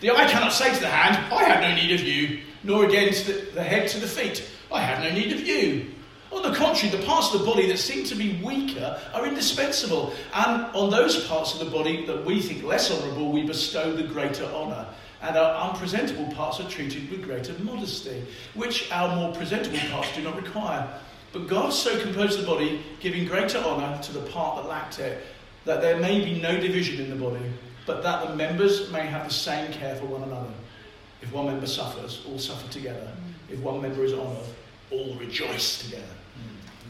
The eye cannot say to the hand, I have no need of you, nor again to the, the head to the feet, I have no need of you. On the contrary, the parts of the body that seem to be weaker are indispensable, and on those parts of the body that we think less honourable, we bestow the greater honour and our unpresentable parts are treated with greater modesty, which our more presentable parts do not require. But God so composed the body, giving greater honour to the part that lacked it, that there may be no division in the body, but that the members may have the same care for one another. If one member suffers, all suffer together. Mm. If one member is honoured, all rejoice together.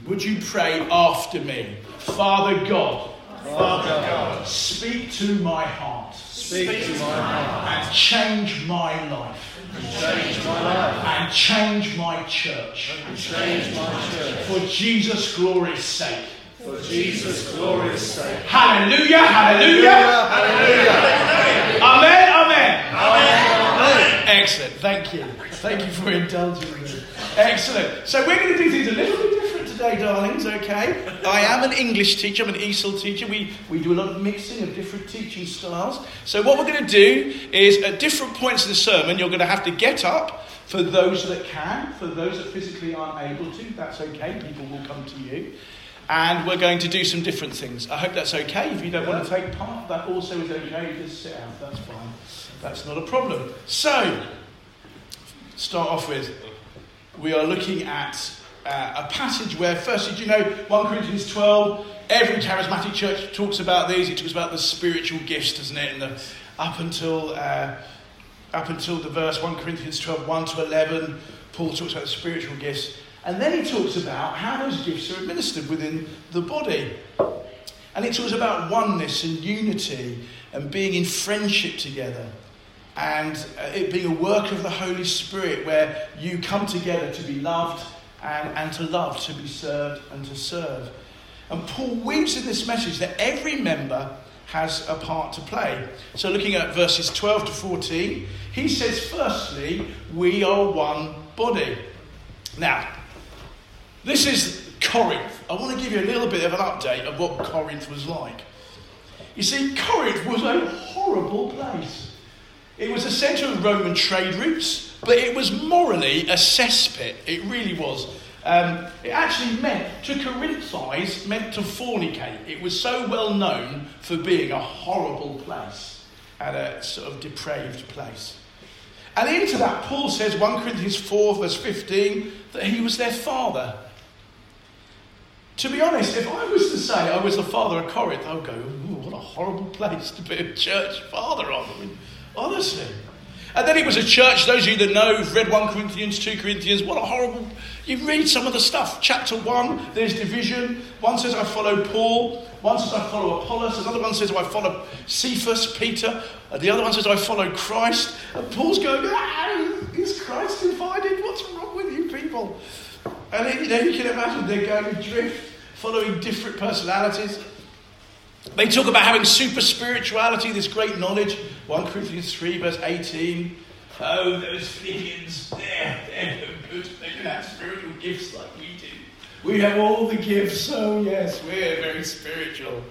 Would you pray after me? Father God, Father God, speak to my heart speak to my heart and change my life and change my life and change my church and change my church for Jesus' glory's sake. For Jesus' glorious sake. Hallelujah, hallelujah, Hallelujah! amen, amen. Amen! Excellent, thank you. Thank you for indulging me. Excellent. So we're going to do things a little bit different today, darlings, okay? I am an English teacher, I'm an ESOL teacher. We, we do a lot of mixing of different teaching styles. So what we're going to do is at different points in the sermon, you're going to have to get up for those that can, for those that physically aren't able to. That's okay, people will come to you. And we're going to do some different things. I hope that's okay. If you don't want to take part, that also is okay. Just sit out, that's fine. That's not a problem. So, start off with, we are looking at uh, a passage where, firstly, do you know 1 Corinthians 12? Every charismatic church talks about these. It talks about the spiritual gifts, doesn't it? And the, up until uh, up until the verse 1 Corinthians 12, 1 to 11, Paul talks about the spiritual gifts. And then he talks about how those gifts are administered within the body. And it talks about oneness and unity and being in friendship together. And uh, it being a work of the Holy Spirit where you come together to be loved and, and to love, to be served and to serve. And Paul weaves in this message that every member has a part to play. So, looking at verses 12 to 14, he says, firstly, we are one body. Now, this is Corinth. I want to give you a little bit of an update of what Corinth was like. You see, Corinth was a horrible place. It was a centre of Roman trade routes, but it was morally a cesspit. It really was. Um, it actually meant to Corinthize meant to fornicate. It was so well known for being a horrible place and a sort of depraved place. And into that, Paul says, 1 Corinthians 4, verse 15, that he was their father. To be honest, if I was to say I was the father of Corinth, I would go, what a horrible place to be a church father of. I mean, honestly. And then it was a church, those of you that know, have read 1 Corinthians, 2 Corinthians, what a horrible. You read some of the stuff. Chapter 1, there's division. One says, I follow Paul. One says, I follow Apollos. Another one says, I follow Cephas, Peter. And the other one says, I follow Christ. And Paul's going, ah, is Christ divided? What's wrong with you people? And you know, you can imagine they're going adrift, following different personalities. They talk about having super spirituality, this great knowledge. 1 Corinthians 3, verse 18. Oh, those Philippians, they're, they're good. They can have spiritual gifts like we do. We have all the gifts, oh yes, we're very spiritual.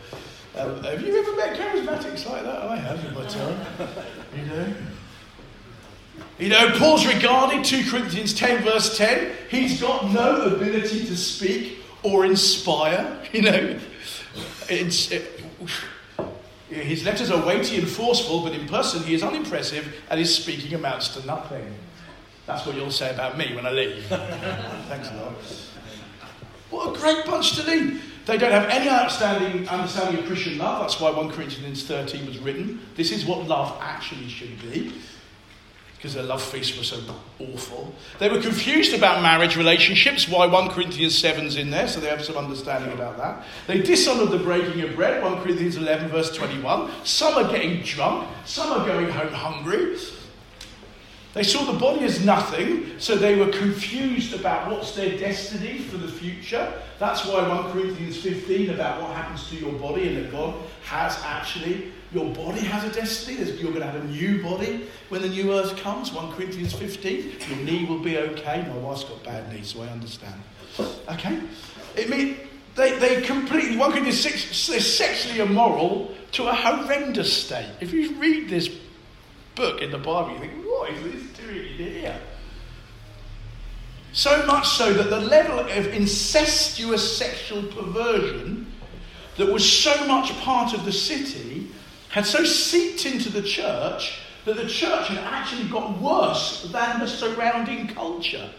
Um, have you ever met charismatics like that? I have in my time. You know? You know, Paul's regarded 2 Corinthians 10, verse 10. He's got no ability to speak or inspire. You know, it, his letters are weighty and forceful, but in person he is unimpressive and his speaking amounts to nothing. That's what you'll say about me when I leave. Thanks a lot. What a great bunch to lead. They don't have any outstanding understanding of Christian love. That's why 1 Corinthians 13 was written. This is what love actually should be because their love feasts were so awful. They were confused about marriage relationships, why 1 Corinthians 7's in there, so they have some understanding about that. They dishonoured the breaking of bread, 1 Corinthians 11, verse 21. Some are getting drunk, some are going home hungry. They saw the body as nothing, so they were confused about what's their destiny for the future. That's why 1 Corinthians 15 about what happens to your body and that God has actually, your body has a destiny. You're going to have a new body when the new earth comes. 1 Corinthians 15. Your knee will be okay. My wife's got bad knees, so I understand. Okay? It means they, they completely, 1 Corinthians 6, they're sexually immoral to a horrendous state. If you read this book in the Bible, you think, what is this doing here? So much so that the level of incestuous sexual perversion that was so much part of the city had so seeped into the church that the church had actually got worse than the surrounding culture.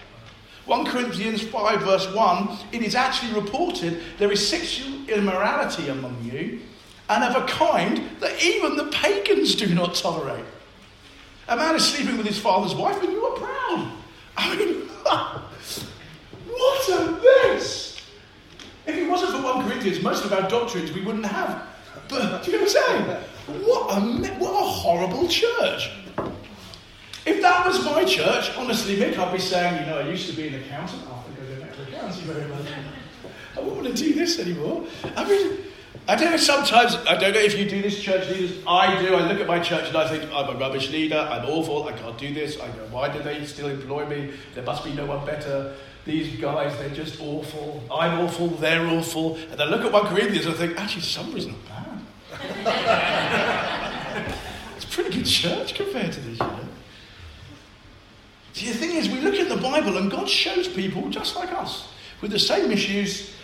1 Corinthians 5, verse 1, it is actually reported there is sexual immorality among you, and of a kind that even the pagans do not tolerate. A man is sleeping with his father's wife, and you are proud. I mean, what a mess! If it wasn't for 1 Corinthians, most of our doctrines we wouldn't have. But do you know what I'm saying? What a, what a horrible church. If that was my church, honestly, Mick, I'd be saying, you know, I used to be an accountant. I think I back to accountancy very much. I wouldn't want to do this anymore. I mean, I don't know, sometimes, I don't know if you do this, church leaders. I do. I look at my church and I think, I'm a rubbish leader. I'm awful. I can't do this. I go, why do they still employ me? There must be no one better. These guys, they're just awful. I'm awful. They're awful. And I look at 1 Corinthians and I think, actually, somebody's not bad. it's a pretty good church compared to this, you know. See, the thing is, we look at the Bible and God shows people just like us with the same issues.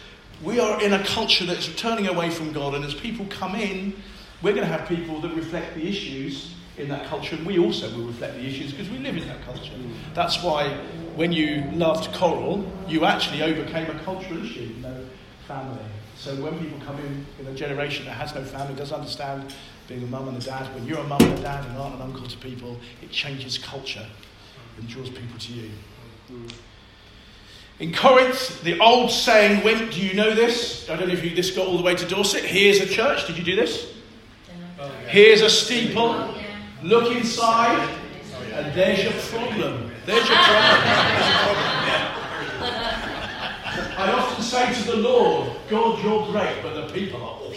We are in a culture that's turning away from God, and as people come in, we're going to have people that reflect the issues in that culture, and we also will reflect the issues because we live in that culture. That's why when you loved Coral, you actually overcame a cultural issue, you know, family. So when people come in in a generation that has no family, doesn't understand being a mum and a dad, when you're a mum and a dad and aunt and uncle to people, it changes culture and draws people to you. In Corinth, the old saying went, do you know this? I don't know if you, this got all the way to Dorset. Here's a church. Did you do this? Here's a steeple. Look inside, and there's your problem. There's your problem. I often say to the Lord, God, you're great, but the people are awful.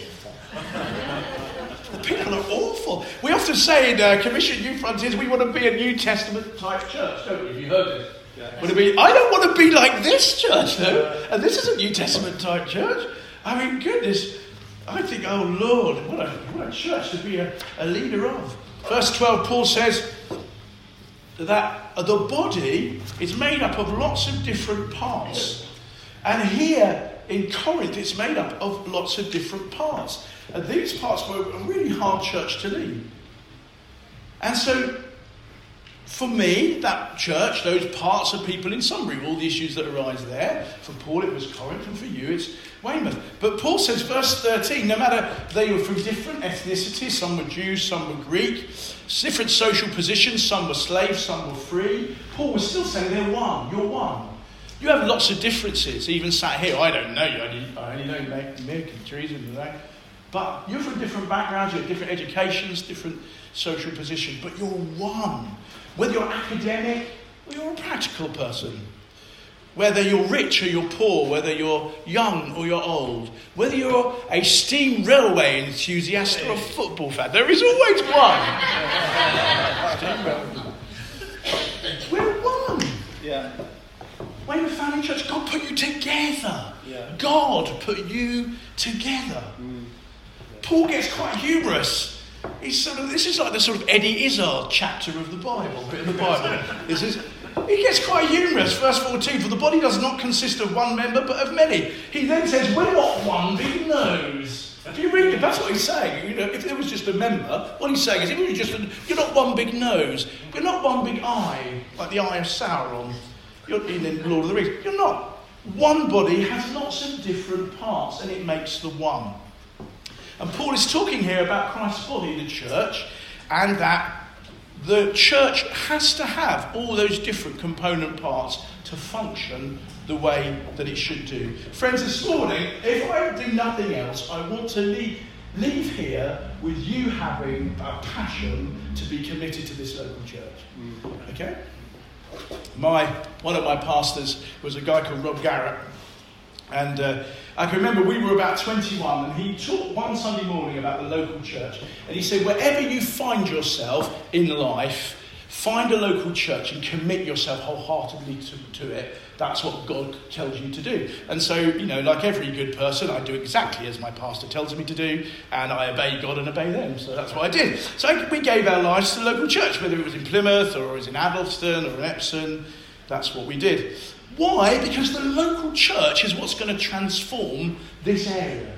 the people are awful. We often say in uh, Commission New Frontiers, we want to be a New Testament type church, don't we? Have you heard this? Yeah. Want to be, I don't want to be like this church, though. And this is a New Testament type church. I mean, goodness, I think, oh Lord, what a, what a church to be a, a leader of. Verse 12, Paul says that the body is made up of lots of different parts. And here in Corinth, it's made up of lots of different parts. And these parts were a really hard church to lead. And so, for me, that church, those parts of people in Sunbury, all the issues that arise there. For Paul, it was Corinth, and for you, it's Weymouth. But Paul says, verse 13, no matter they were from different ethnicities, some were Jews, some were Greek, different social positions, some were slaves, some were free. Paul was still saying they're one, you're one. You have lots of differences, even sat here. I don't know you, I, only, I only know Mick and Teresa and that. But you're from different backgrounds, you have different educations, different social positions, but you're one. Whether you're academic or you're a practical person, whether you're rich or you're poor, whether you're young or you're old, whether you're a steam railway enthusiast or a football fan, there is always one. We're one. Yeah. When we founding church, God put you together. Yeah. God put you together. Mm. Paul gets quite humorous. He's sort of, this is like the sort of Eddie Izzard chapter of the Bible, bit of the Bible. This is, he gets quite humorous. Verse 14, for the body does not consist of one member, but of many. He then says, we're not one big nose. If you read it, that's what he's saying. You know, if it was just a member, what he's saying is, if you're just a, you're not one big nose, you're not one big eye, like the eye of Sauron. You're in the Lord of the Rings. You're not. One body has lots of different parts, and it makes the one. And Paul is talking here about Christ's body, the church, and that the church has to have all those different component parts to function the way that it should do. Friends, this morning, if I do nothing else, I want to leave, leave here with you having a passion to be committed to this local church. Mm. Okay? My, one of my pastors was a guy called Rob Garrett. And uh, I can remember we were about 21 and he taught one Sunday morning about the local church. And he said, wherever you find yourself in life, find a local church and commit yourself wholeheartedly to, to it. That's what God tells you to do. And so, you know, like every good person, I do exactly as my pastor tells me to do, and I obey God and obey them. So that's what I did. So we gave our lives to the local church, whether it was in Plymouth or it was in Addlestone or in Epsom. That's what we did. Why? Because the local church is what's going to transform this area.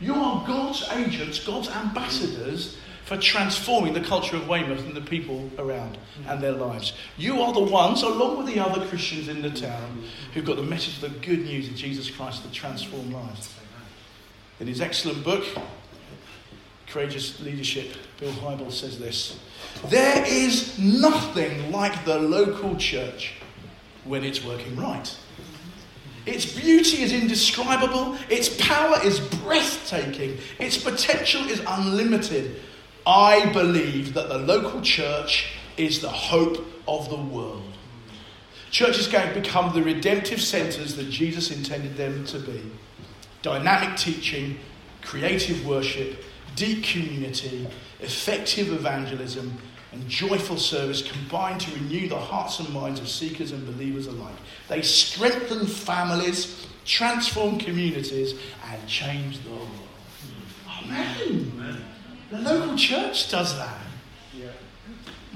You are God's agents, God's ambassadors for transforming the culture of Weymouth and the people around and their lives. You are the ones, along with the other Christians in the town, who've got the message of the good news of Jesus Christ that transform lives. In his excellent book, Courageous Leadership, Bill Hybels says this There is nothing like the local church when it's working right. Its beauty is indescribable, its power is breathtaking, its potential is unlimited. I believe that the local church is the hope of the world. Churches can become the redemptive centres that Jesus intended them to be. Dynamic teaching, creative worship, deep community, effective evangelism, and joyful service combine to renew the hearts and minds of seekers and believers alike. They strengthen families, transform communities, and change the world. Amen. Amen. The local church does that. Yeah.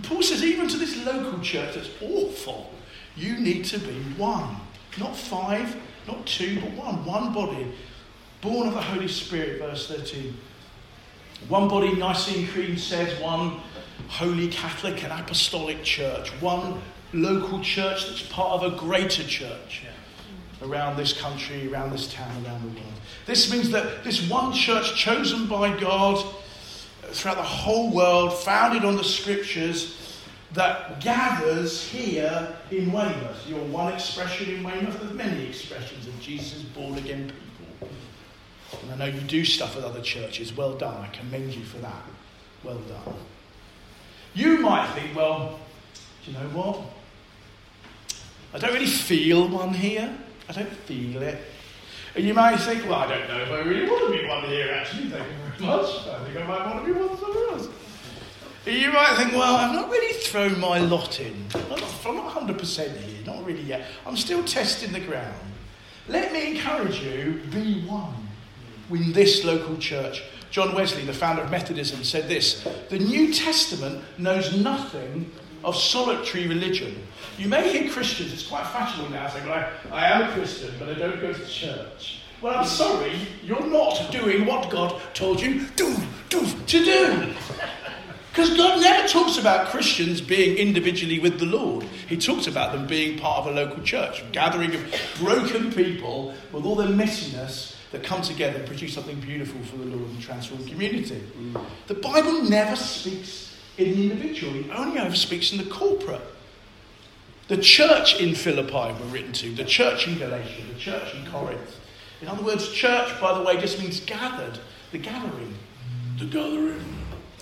Paul says, even to this local church that's awful, you need to be one. Not five, not two, but one. One body. Born of the Holy Spirit, verse 13. One body, Nicene Creed says, one holy Catholic and Apostolic church. One local church that's part of a greater church around this country, around this town, around the world. This means that this one church chosen by God throughout the whole world, founded on the scriptures, that gathers here in Weymouth. Your one expression in Weymouth of many expressions of Jesus' born again people. And I know you do stuff with other churches. Well done. I commend you for that. Well done. You might think, well, do you know what? I don't really feel one here. I don't feel it. And you might think, well, I don't know if I really want to be one here, actually. Much. I think I might want to be one somewhere else. You might think, well, I've not really thrown my lot in. I'm not, I'm not 100% here, not really yet. I'm still testing the ground. Let me encourage you, be one in this local church. John Wesley, the founder of Methodism, said this The New Testament knows nothing of solitary religion. You may hear Christians, it's quite fashionable now, saying, well, I, I am a Christian, but I don't go to church. Well, I'm sorry, you're not doing what God told you do, do, to do. Because God never talks about Christians being individually with the Lord. He talks about them being part of a local church, a gathering of broken people with all their messiness that come together and produce something beautiful for the Lord and transform community. Mm. The Bible never speaks in the individual, it only ever speaks in the corporate. The church in Philippi were written to, the church in Galatia, the church in Corinth. In other words, church, by the way, just means gathered, the gathering. The gathering.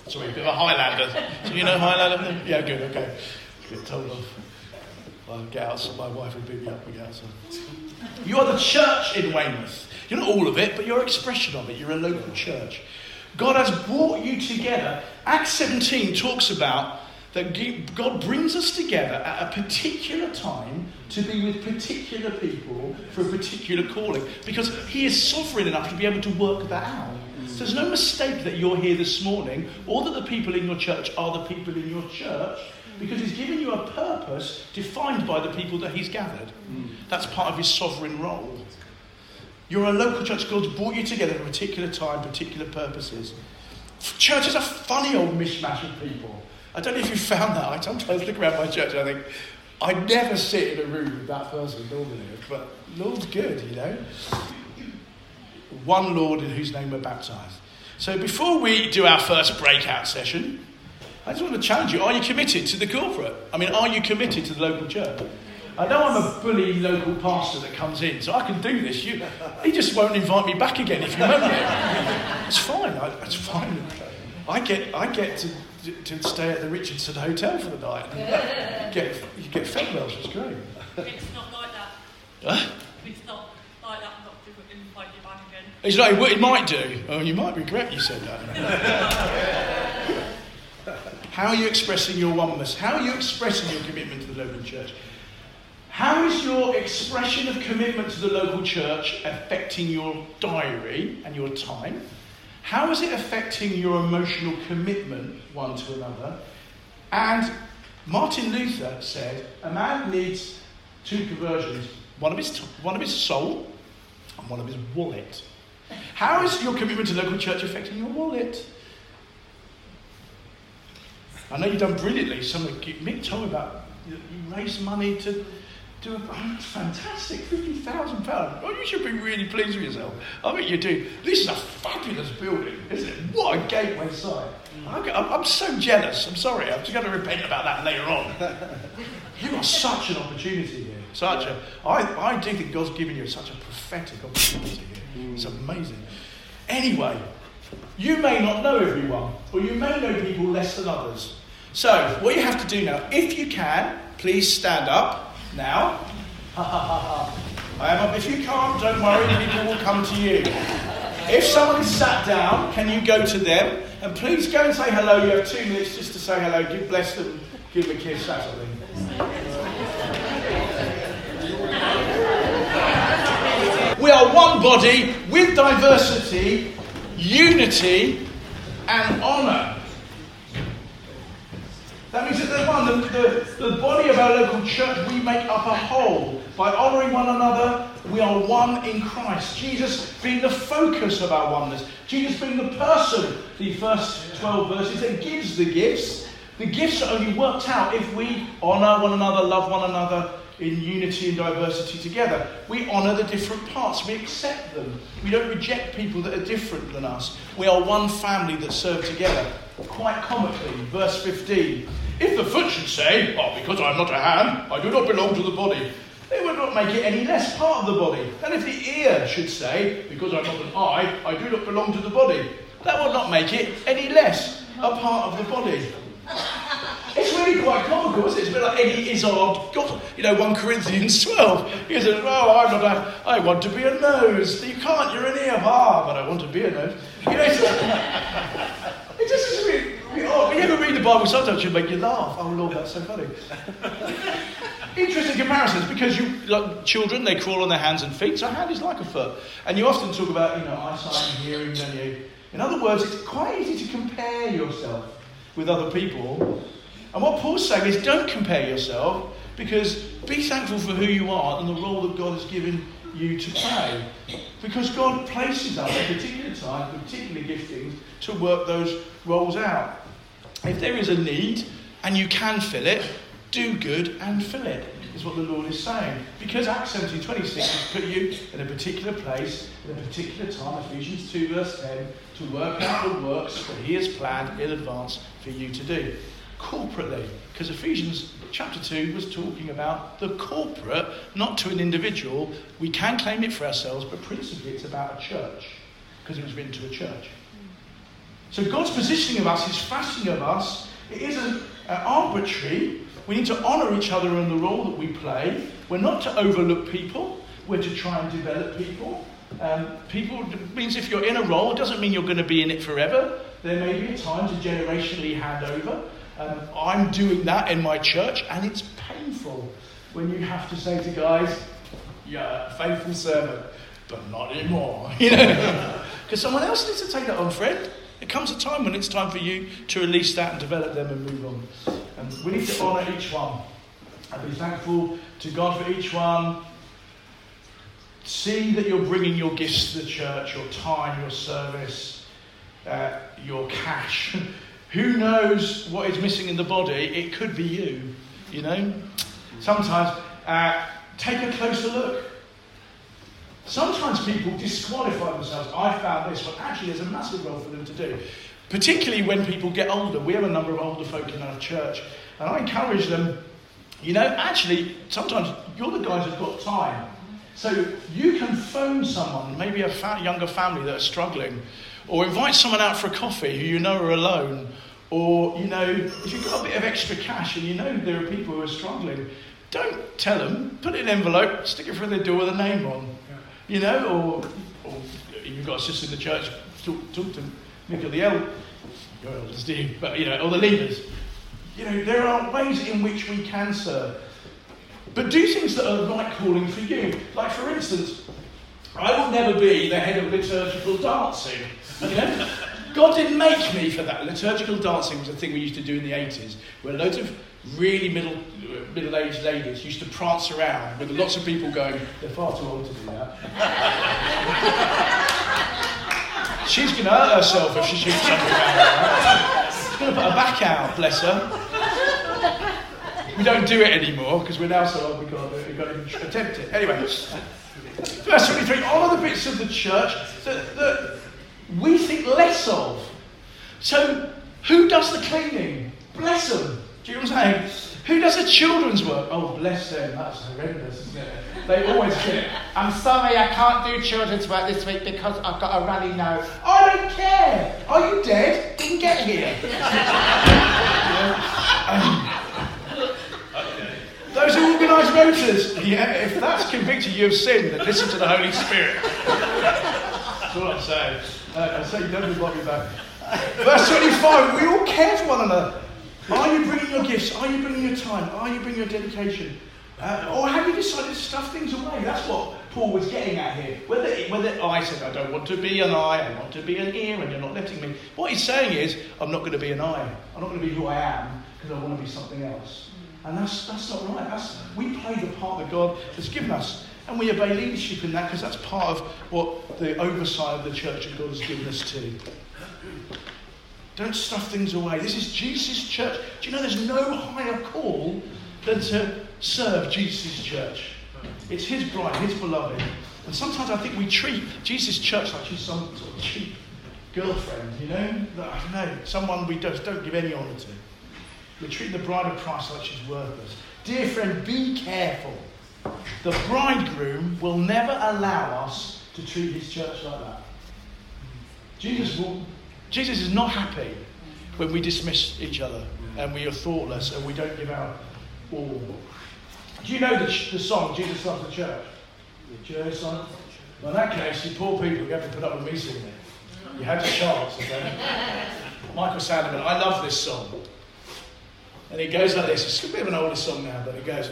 Sorry, a bit of a Highlander. Do you know Highlander? Yeah, good, okay. Get told off. I'll get outside. My wife will beat me up. We get outside. You are the church in Weymouth. You're not all of it, but you're an expression of it. You're a local church. God has brought you together. Acts 17 talks about that God brings us together at a particular time to be with particular people for a particular calling because He is sovereign enough to be able to work that out. So there's no mistake that you're here this morning or that the people in your church are the people in your church because He's given you a purpose defined by the people that He's gathered. Hmm. That's part of His sovereign role. You're a local church. God's brought you together for a particular time, particular purposes. Churches are funny old mishmash of people. I don't know if you found that. I sometimes look around my church and I think, I never sit in a room with that person normally, but Lord's good, you know. One Lord in whose name we're baptized. So before we do our first breakout session, I just want to challenge you. Are you committed to the corporate? I mean, are you committed to the local church? I know I'm a bully local pastor that comes in, so I can do this. You, he just won't invite me back again if you moan it. It's fine. I, it's fine. I get, I get to, to stay at the Richardson Hotel for the night. And get, you get fed well, it's great. It's not like that. Huh? It's not like that. Not to invite you back again. He's like, what it might do. Oh, you might regret you said that. How are you expressing your oneness? How are you expressing your commitment to the local church? How is your expression of commitment to the local church affecting your diary and your time? How is it affecting your emotional commitment one to another? And Martin Luther said a man needs two conversions one of his, one of his soul and one of his wallet. How is your commitment to local church affecting your wallet? I know you've done brilliantly. Some of Mick told me about you raised money to do a oh, fantastic fifty thousand pounds. Oh, you should be really pleased with yourself. I bet you do. This is a fabulous building, isn't it? What a gateway site. Mm. I'm, I'm so jealous. I'm sorry. I'm just going to repent about that later on. you are such an opportunity here. Such a. I, I do think God's given you such a prophetic opportunity here. Mm. It's amazing. Anyway, you may not know everyone, or you may know people less than others. So, what you have to do now, if you can, please stand up now. I am up. If you can't, don't worry, people will come to you. If someone is sat down, can you go to them? And please go and say hello. You have two minutes just to say hello, give bless them, give them a kiss, that. We are one body with diversity, unity, and honour. That means that the one, the, the, the body of our local church, we make up a whole. By honouring one another, we are one in Christ. Jesus being the focus of our oneness. Jesus being the person, the first 12 verses, that gives the gifts. The gifts are only worked out if we honour one another, love one another, in unity and diversity together. We honour the different parts, we accept them. We don't reject people that are different than us. We are one family that serve together. Quite comically, verse 15 If the foot should say, Oh, because I'm not a hand, I do not belong to the body, it would not make it any less part of the body. And if the ear should say, Because I'm not an eye, I do not belong to the body, that would not make it any less a part of the body. It's really quite comical, isn't it? It's a bit like Eddie Izzard, God, you know, 1 Corinthians 12. He says, Oh, I'm not a, I want to be a nose. You can't, you're an ear. Ah, but I want to be a nose. You know, it's, it just is really, really odd. When you ever read Bible, sometimes it make you laugh. Oh, Lord, that's so funny. Interesting comparisons because you, like children, they crawl on their hands and feet, so a hand is like a foot. And you often talk about, you know, eyesight and hearing, don't you? In other words, it's quite easy to compare yourself with other people and what Paul's saying is don't compare yourself because be thankful for who you are and the role that God has given you to play. Because God places us at a particular times, particular giftings, to work those roles out. If there is a need and you can fill it, do good and fill it, is what the Lord is saying. Because Acts 17 26 has put you in a particular place, in a particular time, Ephesians 2 verse 10, to work out the works that He has planned in advance for you to do corporately. Because Ephesians chapter 2 was talking about the corporate, not to an individual. We can claim it for ourselves, but principally it's about a church, because it was written to a church. So God's positioning of us, His fashioning of us, it isn't arbitrary. We need to honour each other in the role that we play. We're not to overlook people, we're to try and develop people. Um, people means if you're in a role, it doesn't mean you're going to be in it forever. There may be a time to generationally hand over. Um, I'm doing that in my church, and it's painful when you have to say to guys, "Yeah, faithful servant, but not anymore." You know, because someone else needs to take that on, friend. It comes a time when it's time for you to release that and develop them and move on. And we need to honour each one and be thankful to God for each one. see that you're bringing your gifts to the church, your time, your service, uh, your cash. Who knows what is missing in the body? It could be you, you know? Sometimes uh, take a closer look. Sometimes people disqualify themselves. I found this, but actually, there's a massive role for them to do, particularly when people get older. We have a number of older folk in our church, and I encourage them. You know, actually, sometimes you're the guys who've got time. So you can phone someone, maybe a younger family that are struggling, or invite someone out for a coffee who you know are alone, or you know, if you've got a bit of extra cash and you know there are people who are struggling, don't tell them. Put it in an envelope, stick it through their door with a name on. You know, or, or you've got a sister in the church, talk, talk to Nick or the El, your elders do, but you know, or the leaders. You know, there are ways in which we can serve. But do things that are right calling for you. Like, for instance, I will never be the head of liturgical dancing. You know? God didn't make me for that. Liturgical dancing was a thing we used to do in the 80s, where loads of really middle, middle-aged ladies used to prance around with lots of people going, they're far too old to do that. She's going to hurt herself if she shoots something around. She's going to put her back out, bless her. We don't do it anymore because we're now so old we can't. We've got to attempt it. Anyway, verse 23 all of the bits of the church that, that we think less of. So, who does the cleaning? Bless them. Do you know what I'm saying? Who does the children's work? Oh, bless them. That's horrendous, isn't it? They always it. I'm sorry, I can't do children's work this week because I've got a runny nose. I don't care. Are you dead? Didn't get here. Those are organised voters. Yeah, if that's convicted you of sin, then listen to the Holy Spirit. That's all I'm saying. Uh, I say you don't invite me back. Verse 25, we all care for one another. Are you bringing your gifts? Are you bringing your time? Are you bringing your dedication? Uh, or have you decided to stuff things away? That's what Paul was getting at here. Whether, whether oh, I said, I don't want to be an eye, I want to be an ear, and you're not letting me. What he's saying is, I'm not going to be an eye. I'm not going to be who I am because I want to be something else. And that's, that's not right. That's, we play the part that God has given us. And we obey leadership in that because that's part of what the oversight of the church of God has given us to. Don't stuff things away. This is Jesus' church. Do you know there's no higher call than to serve Jesus' church? It's his bride, his beloved. And sometimes I think we treat Jesus' church like she's some sort of cheap girlfriend, you know? I don't know, someone we just don't give any honour to. We treat the bride of Christ like she's worthless. Dear friend, be careful. The bridegroom will never allow us to treat his church like that. Jesus will. Jesus is not happy when we dismiss each other and we are thoughtless and we don't give our all. Do you know the, the song "Jesus Loves the Church"? The church song. Well, in that case, you poor people, you have to put up with me singing it. You had your chance, okay? Michael Sandeman, I love this song. And it goes like this. It's a bit of an older song now, but it goes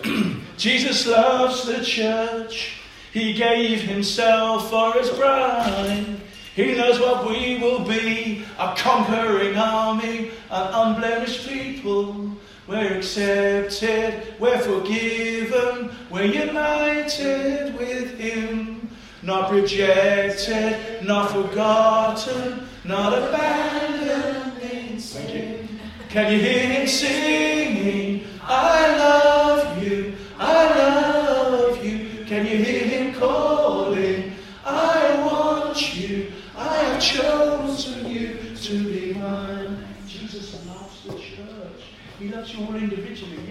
Jesus loves the church. He gave himself for his bride. He knows what we will be a conquering army, an unblemished people. We're accepted, we're forgiven, we're united with Him. Not rejected, not forgotten, not abandoned in sin. Can you hear him singing? I love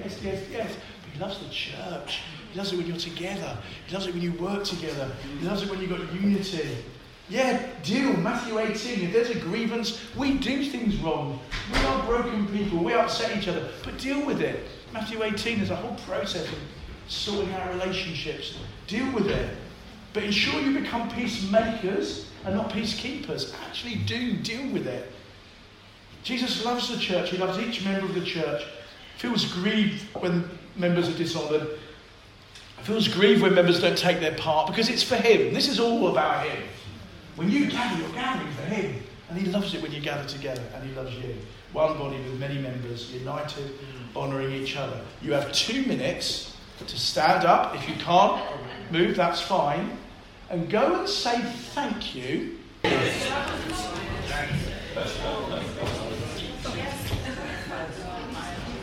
yes, yes, yes. But he loves the church. He loves it when you're together. He loves it when you work together. He loves it when you've got unity. Yeah, deal. Matthew 18. If there's a grievance, we do things wrong. We are broken people. We upset each other. But deal with it. Matthew 18 there's a whole process of sorting out relationships. Deal with it. But ensure you become peacemakers and not peacekeepers. Actually, do deal with it. Jesus loves the church. He loves each member of the church. Feels grieved when members are dishonoured. Feels grieved when members don't take their part because it's for Him. This is all about Him. When you gather, you're gathering for Him. And He loves it when you gather together, and He loves you. One body with many members, united, honouring each other. You have two minutes to stand up. If you can't move, that's fine. and go and say thank you.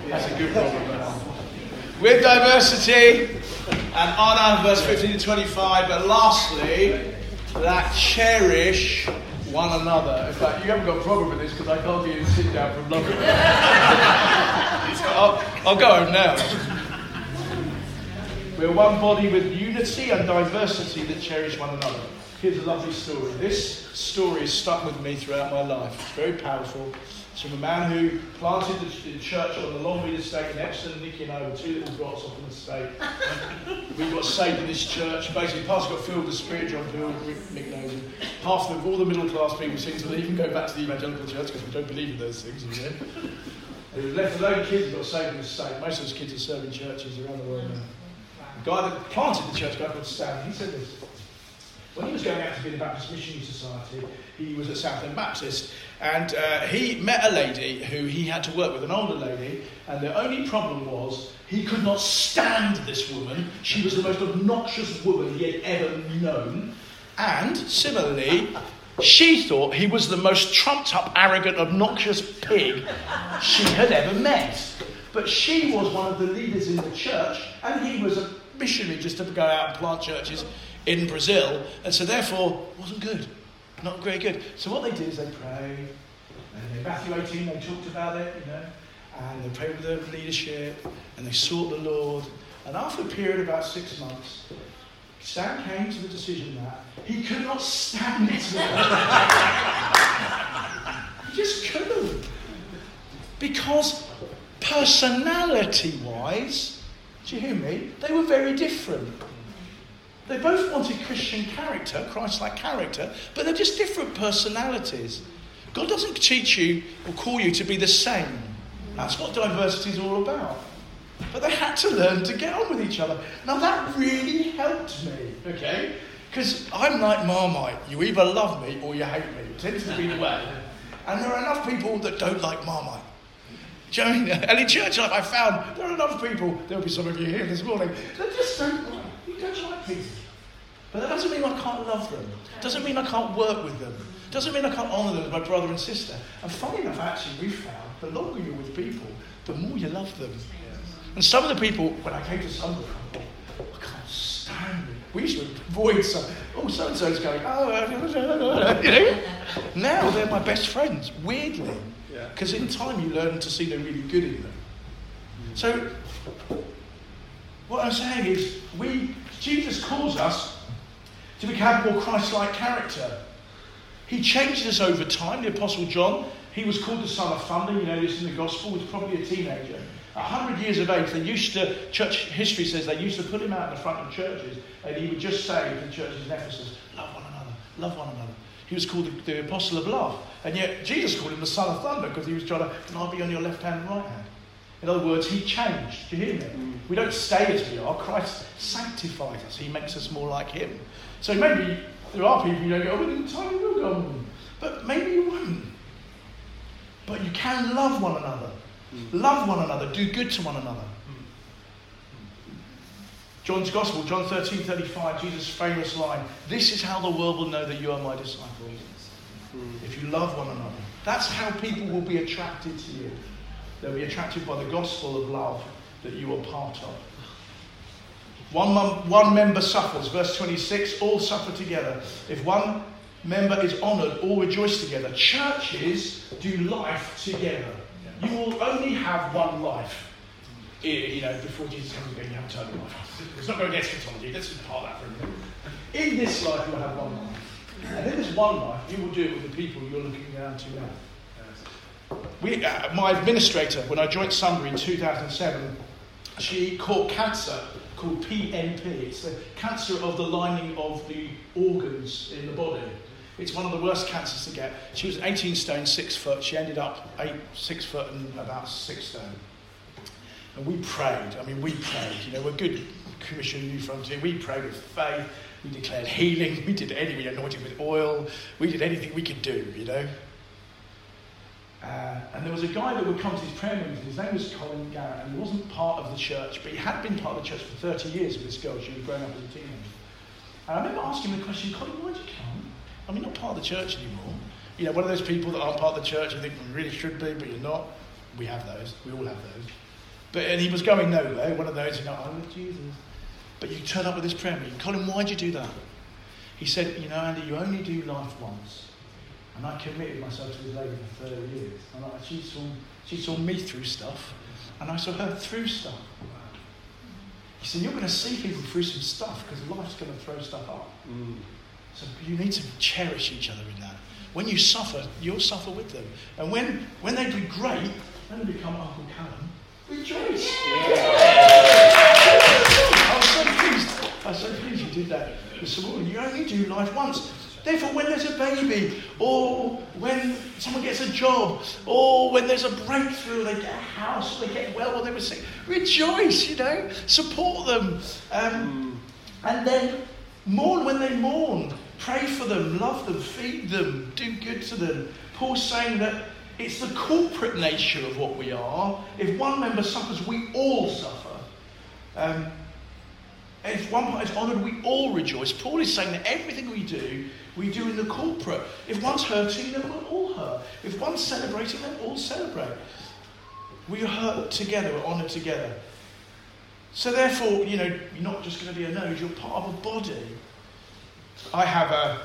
That's a good problem. With diversity and honour, verse 15 to 25. But lastly, that cherish one another. In fact, you haven't got a problem with this because I can't even sit down from it. I'll, I'll go home now. We're one body with unity and diversity that cherish one another. Here's a lovely story. This story stuck with me throughout my life. It's very powerful. It's from a man who planted the church on the Longmead estate in Epsom. Nicky and I were two little drops off the estate. we got saved in this church. Basically, pastor got filled with the Spirit, John Peel, Nick knows him. Half of all the middle class people seem to leave and go back to the evangelical church because we don't believe in those things. You know? We left a load of kids who got saved in the estate. Most of those kids are serving churches around the world now. The guy that planted the church, a guy called Stan, he said this. When he was going out to be in the Baptist Missionary Society, he was at Southend Baptist, and uh, he met a lady who he had to work with, an older lady, and the only problem was he could not stand this woman. She was the most obnoxious woman he had ever known, and similarly, she thought he was the most trumped up, arrogant, obnoxious pig she had ever met. But she was one of the leaders in the church, and he was a missionary just to go out and plant churches in Brazil, and so therefore wasn't good, not very good. So what they did is they prayed, and in Matthew 18 they talked about it, you know, and they prayed with the leadership, and they sought the Lord, and after a period of about six months, Sam came to the decision that he could not stand it. he just couldn't. Because personality wise, do you hear me? They were very different. They both wanted Christian character, Christ like character, but they're just different personalities. God doesn't teach you or call you to be the same. That's what diversity is all about. But they had to learn to get on with each other. Now that really helped me, okay? Because I'm like Marmite. You either love me or you hate me. It tends to be the way. And there are enough people that don't like Marmite. Do you know I mean? And in church life, I found there are enough people, there'll be some of you here this morning, that just don't don't like people. But that doesn't mean I can't love them. Doesn't mean I can't work with them. Doesn't mean I can't honour them as my brother and sister. And funny enough, actually, we found the longer you're with people, the more you love them. And some of the people, when I came to Sunbury, I thought, oh, I can't stand it. We used to avoid some. Oh, so and so's going, oh, you know. Now they're my best friends, weirdly. Because in time you learn to see they're really good in them. So, what I'm saying is, we, Jesus calls us to become more Christ like character. He changes us over time. The Apostle John, he was called the son of thunder, you know this in the gospel, was probably a teenager. A hundred years of age, they used to, church history says they used to put him out in the front of churches and he would just say to the churches in Ephesus, love one another, love one another. He was called the, the apostle of love. And yet Jesus called him the son of thunder because he was trying to, can I be on your left hand and right hand? In other words, he changed. Do you hear me? Mm. We don't stay as we are. Christ sanctifies us. He makes us more like him. So maybe there are people you don't go, oh, in time you'll go. But maybe you won't. But you can love one another. Mm. Love one another. Do good to one another. John's Gospel, John 13, 35, Jesus' famous line This is how the world will know that you are my disciples. If you love one another. That's how people will be attracted to you. They'll be attracted by the gospel of love that you are part of. One, one member suffers, verse 26, all suffer together. If one member is honoured, all rejoice together. Churches do life together. You will only have one life you know, before Jesus comes again, you have eternal life. It's not going to against eschatology, let's just part that for a minute. In this life, you'll have one life. And in this one life, you will do it with the people you're looking down to now. We, uh, my administrator, when I joined Sunbury in 2007, she caught cancer called PMP. It's the cancer of the lining of the organs in the body. It's one of the worst cancers to get. She was 18 stone, 6 foot. She ended up 8, 6 foot and about 6 stone. And we prayed. I mean, we prayed. You know, we're good Commission New Frontier. We prayed with faith. We declared healing. We did anything. We anointed with oil. We did anything we could do, you know. Uh, and there was a guy that would come to these prayer meetings. His name was Colin Garrett, and he wasn't part of the church, but he had been part of the church for 30 years with this girl. She was growing up as a teenager. And I remember asking him the question, Colin, why did you come? I mean, not part of the church anymore. You know, one of those people that aren't part of the church and think we really should be, but you're not. We have those. We all have those. But and he was going nowhere. One of those, you know, I'm with Jesus. But you turn up with this prayer meeting. Colin, why'd you do that? He said, you know, Andy, you only do life once. And I committed myself to this lady for 30 years. And I, she, saw, she saw me through stuff, and I saw her through stuff. He said, You're going to see people through some stuff because life's going to throw stuff up. Mm. So you need to cherish each other in that. When you suffer, you'll suffer with them. And when, when they do great, when they become Uncle Callum, rejoice. I was so pleased. I was so pleased you did that morning. You only do life once. Therefore, when there's a baby, or when someone gets a job, or when there's a breakthrough, they get a house, they get well, or they were sick, rejoice, you know, support them. Um, and then mourn when they mourn. Pray for them, love them, feed them, do good to them. Paul's saying that it's the corporate nature of what we are. If one member suffers, we all suffer. Um, if one part is honoured, we all rejoice. Paul is saying that everything we do, we do in the corporate. If one's hurting, then we'll all hurt. If one's celebrating, then all celebrate. We hurt together, we're honoured together. So therefore, you know, you're not just going to be a nose, you're part of a body. I have a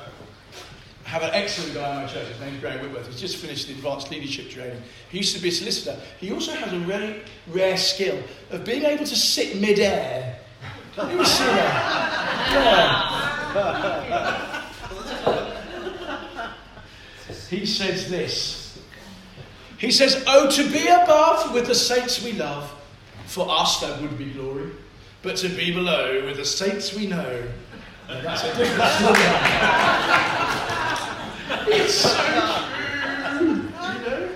have an excellent guy in my church. His name's Graham Whitworth. He's just finished the advanced leadership training. He used to be a solicitor. He also has a very rare skill of being able to sit mid-air. He was see Yeah. He says this. He says, Oh, to be above with the saints we love, for us that would be glory. But to be below with the saints we know, that's a different story. it's so true. You know?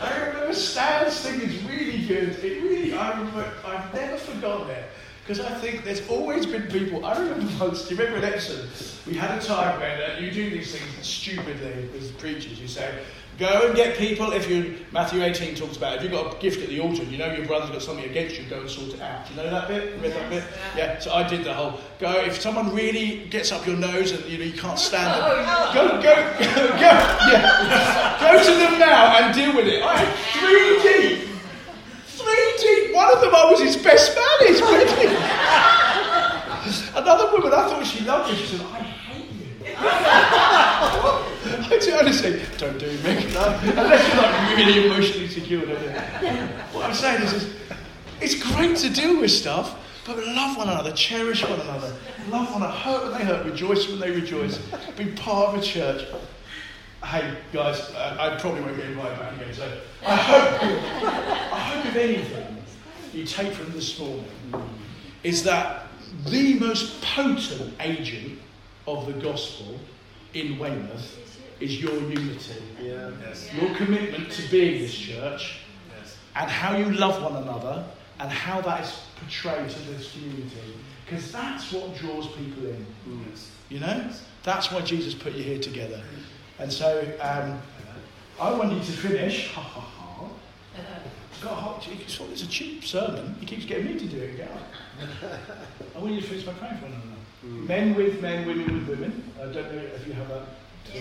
I remember Stan's thing is really good. It really, I remember, I've never forgotten it. Because I think there's always been people. I remember once, do you remember in Epsom? We had a time when uh, you do these things stupidly as preachers. You say, go and get people, if you, Matthew 18 talks about, if you've got a gift at the altar and you know your brother's got something against you, go and sort it out. Do you know that bit? Read that bit? Yeah, so I did the whole, go, if someone really gets up your nose and you know you can't stand it, go, go, go, go, yeah. go to them now and deal with it. I had three deep. One of them I was his best man, wedding. Another woman, I thought she loved me. She said, I hate you. I do honestly, don't do it, Mick. Unless you're like really emotionally secure. What I'm saying is, is, it's great to deal with stuff, but love one another, cherish one another, love one another, hurt when they hurt, rejoice when they rejoice, be part of a church. Hey guys, uh, I probably won't get invited back again. So I hope, I hope if anything you take from this morning is that the most potent agent of the gospel in Weymouth is your unity, Yeah. Yes. your commitment to being this church, Yes. and how you love one another, and how that is portrayed to this community. Because that's what draws people in. Yes. You know? That's why Jesus put you here together. And so um, I want you to finish. Got a hot, it's, it's a cheap sermon. He keeps getting me to do it. Get up. I want you to finish my praying for one another. Hmm. Men with men, women with women. I don't know if you have that. Uh, so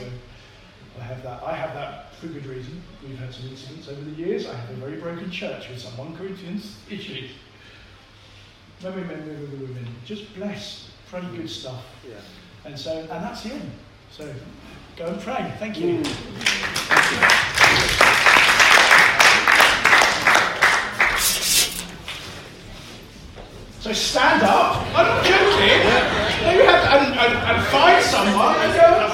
I have that. I have that for good reason. We've had some incidents over the years. I have a very broken church with some 1 Corinthians issues. Men with men, women with women. Just bless. Pray good hmm. stuff. Yeah. And so, and that's the end. So, go and pray. Thank you. Hmm. So stand up. I'm not joking. You have to, and, and, and find someone and go